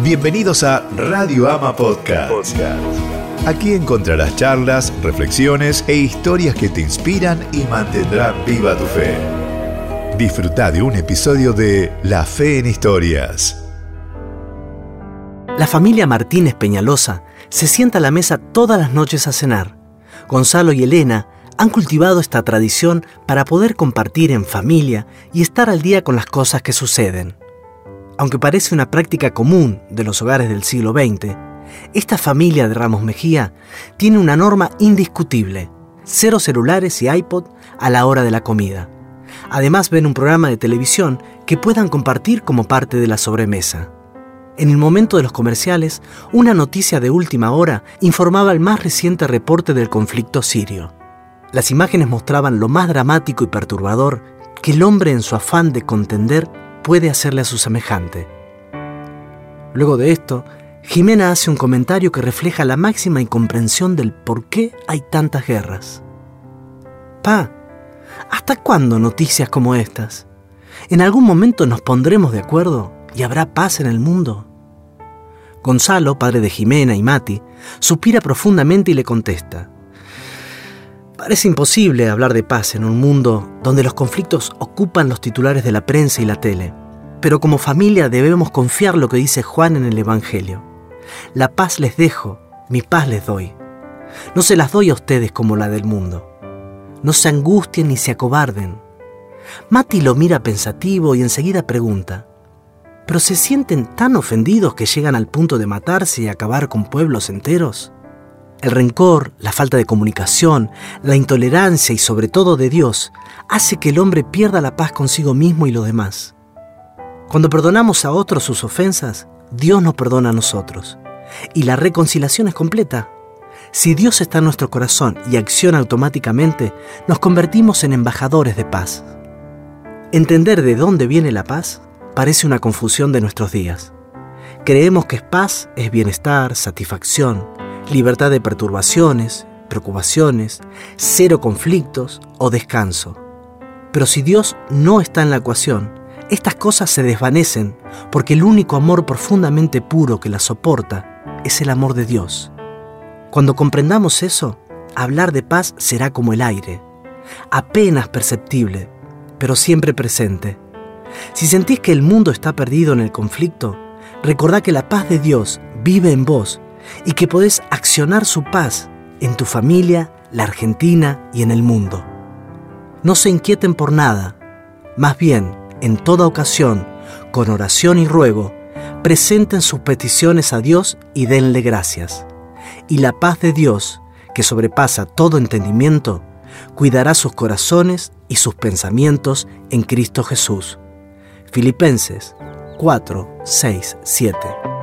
Bienvenidos a Radio Ama Podcast. Aquí encontrarás charlas, reflexiones e historias que te inspiran y mantendrán viva tu fe. Disfruta de un episodio de La Fe en Historias. La familia Martínez Peñalosa se sienta a la mesa todas las noches a cenar. Gonzalo y Elena han cultivado esta tradición para poder compartir en familia y estar al día con las cosas que suceden. Aunque parece una práctica común de los hogares del siglo XX, esta familia de Ramos Mejía tiene una norma indiscutible, cero celulares y iPod a la hora de la comida. Además ven un programa de televisión que puedan compartir como parte de la sobremesa. En el momento de los comerciales, una noticia de última hora informaba el más reciente reporte del conflicto sirio. Las imágenes mostraban lo más dramático y perturbador que el hombre en su afán de contender puede hacerle a su semejante. Luego de esto, Jimena hace un comentario que refleja la máxima incomprensión del por qué hay tantas guerras. Pa, ¿hasta cuándo noticias como estas? ¿En algún momento nos pondremos de acuerdo y habrá paz en el mundo? Gonzalo, padre de Jimena y Mati, suspira profundamente y le contesta. Parece imposible hablar de paz en un mundo donde los conflictos ocupan los titulares de la prensa y la tele, pero como familia debemos confiar lo que dice Juan en el Evangelio. La paz les dejo, mi paz les doy. No se las doy a ustedes como la del mundo. No se angustien ni se acobarden. Mati lo mira pensativo y enseguida pregunta, ¿pero se sienten tan ofendidos que llegan al punto de matarse y acabar con pueblos enteros? El rencor, la falta de comunicación, la intolerancia y sobre todo de Dios hace que el hombre pierda la paz consigo mismo y los demás. Cuando perdonamos a otros sus ofensas, Dios nos perdona a nosotros. Y la reconciliación es completa. Si Dios está en nuestro corazón y acciona automáticamente, nos convertimos en embajadores de paz. Entender de dónde viene la paz parece una confusión de nuestros días. Creemos que paz es bienestar, satisfacción, libertad de perturbaciones, preocupaciones, cero conflictos o descanso. Pero si Dios no está en la ecuación, estas cosas se desvanecen porque el único amor profundamente puro que las soporta es el amor de Dios. Cuando comprendamos eso, hablar de paz será como el aire, apenas perceptible, pero siempre presente. Si sentís que el mundo está perdido en el conflicto, recordá que la paz de Dios vive en vos y que podés accionar su paz en tu familia, la Argentina y en el mundo. No se inquieten por nada, más bien, en toda ocasión, con oración y ruego, presenten sus peticiones a Dios y denle gracias. Y la paz de Dios, que sobrepasa todo entendimiento, cuidará sus corazones y sus pensamientos en Cristo Jesús. Filipenses 4, 6, 7.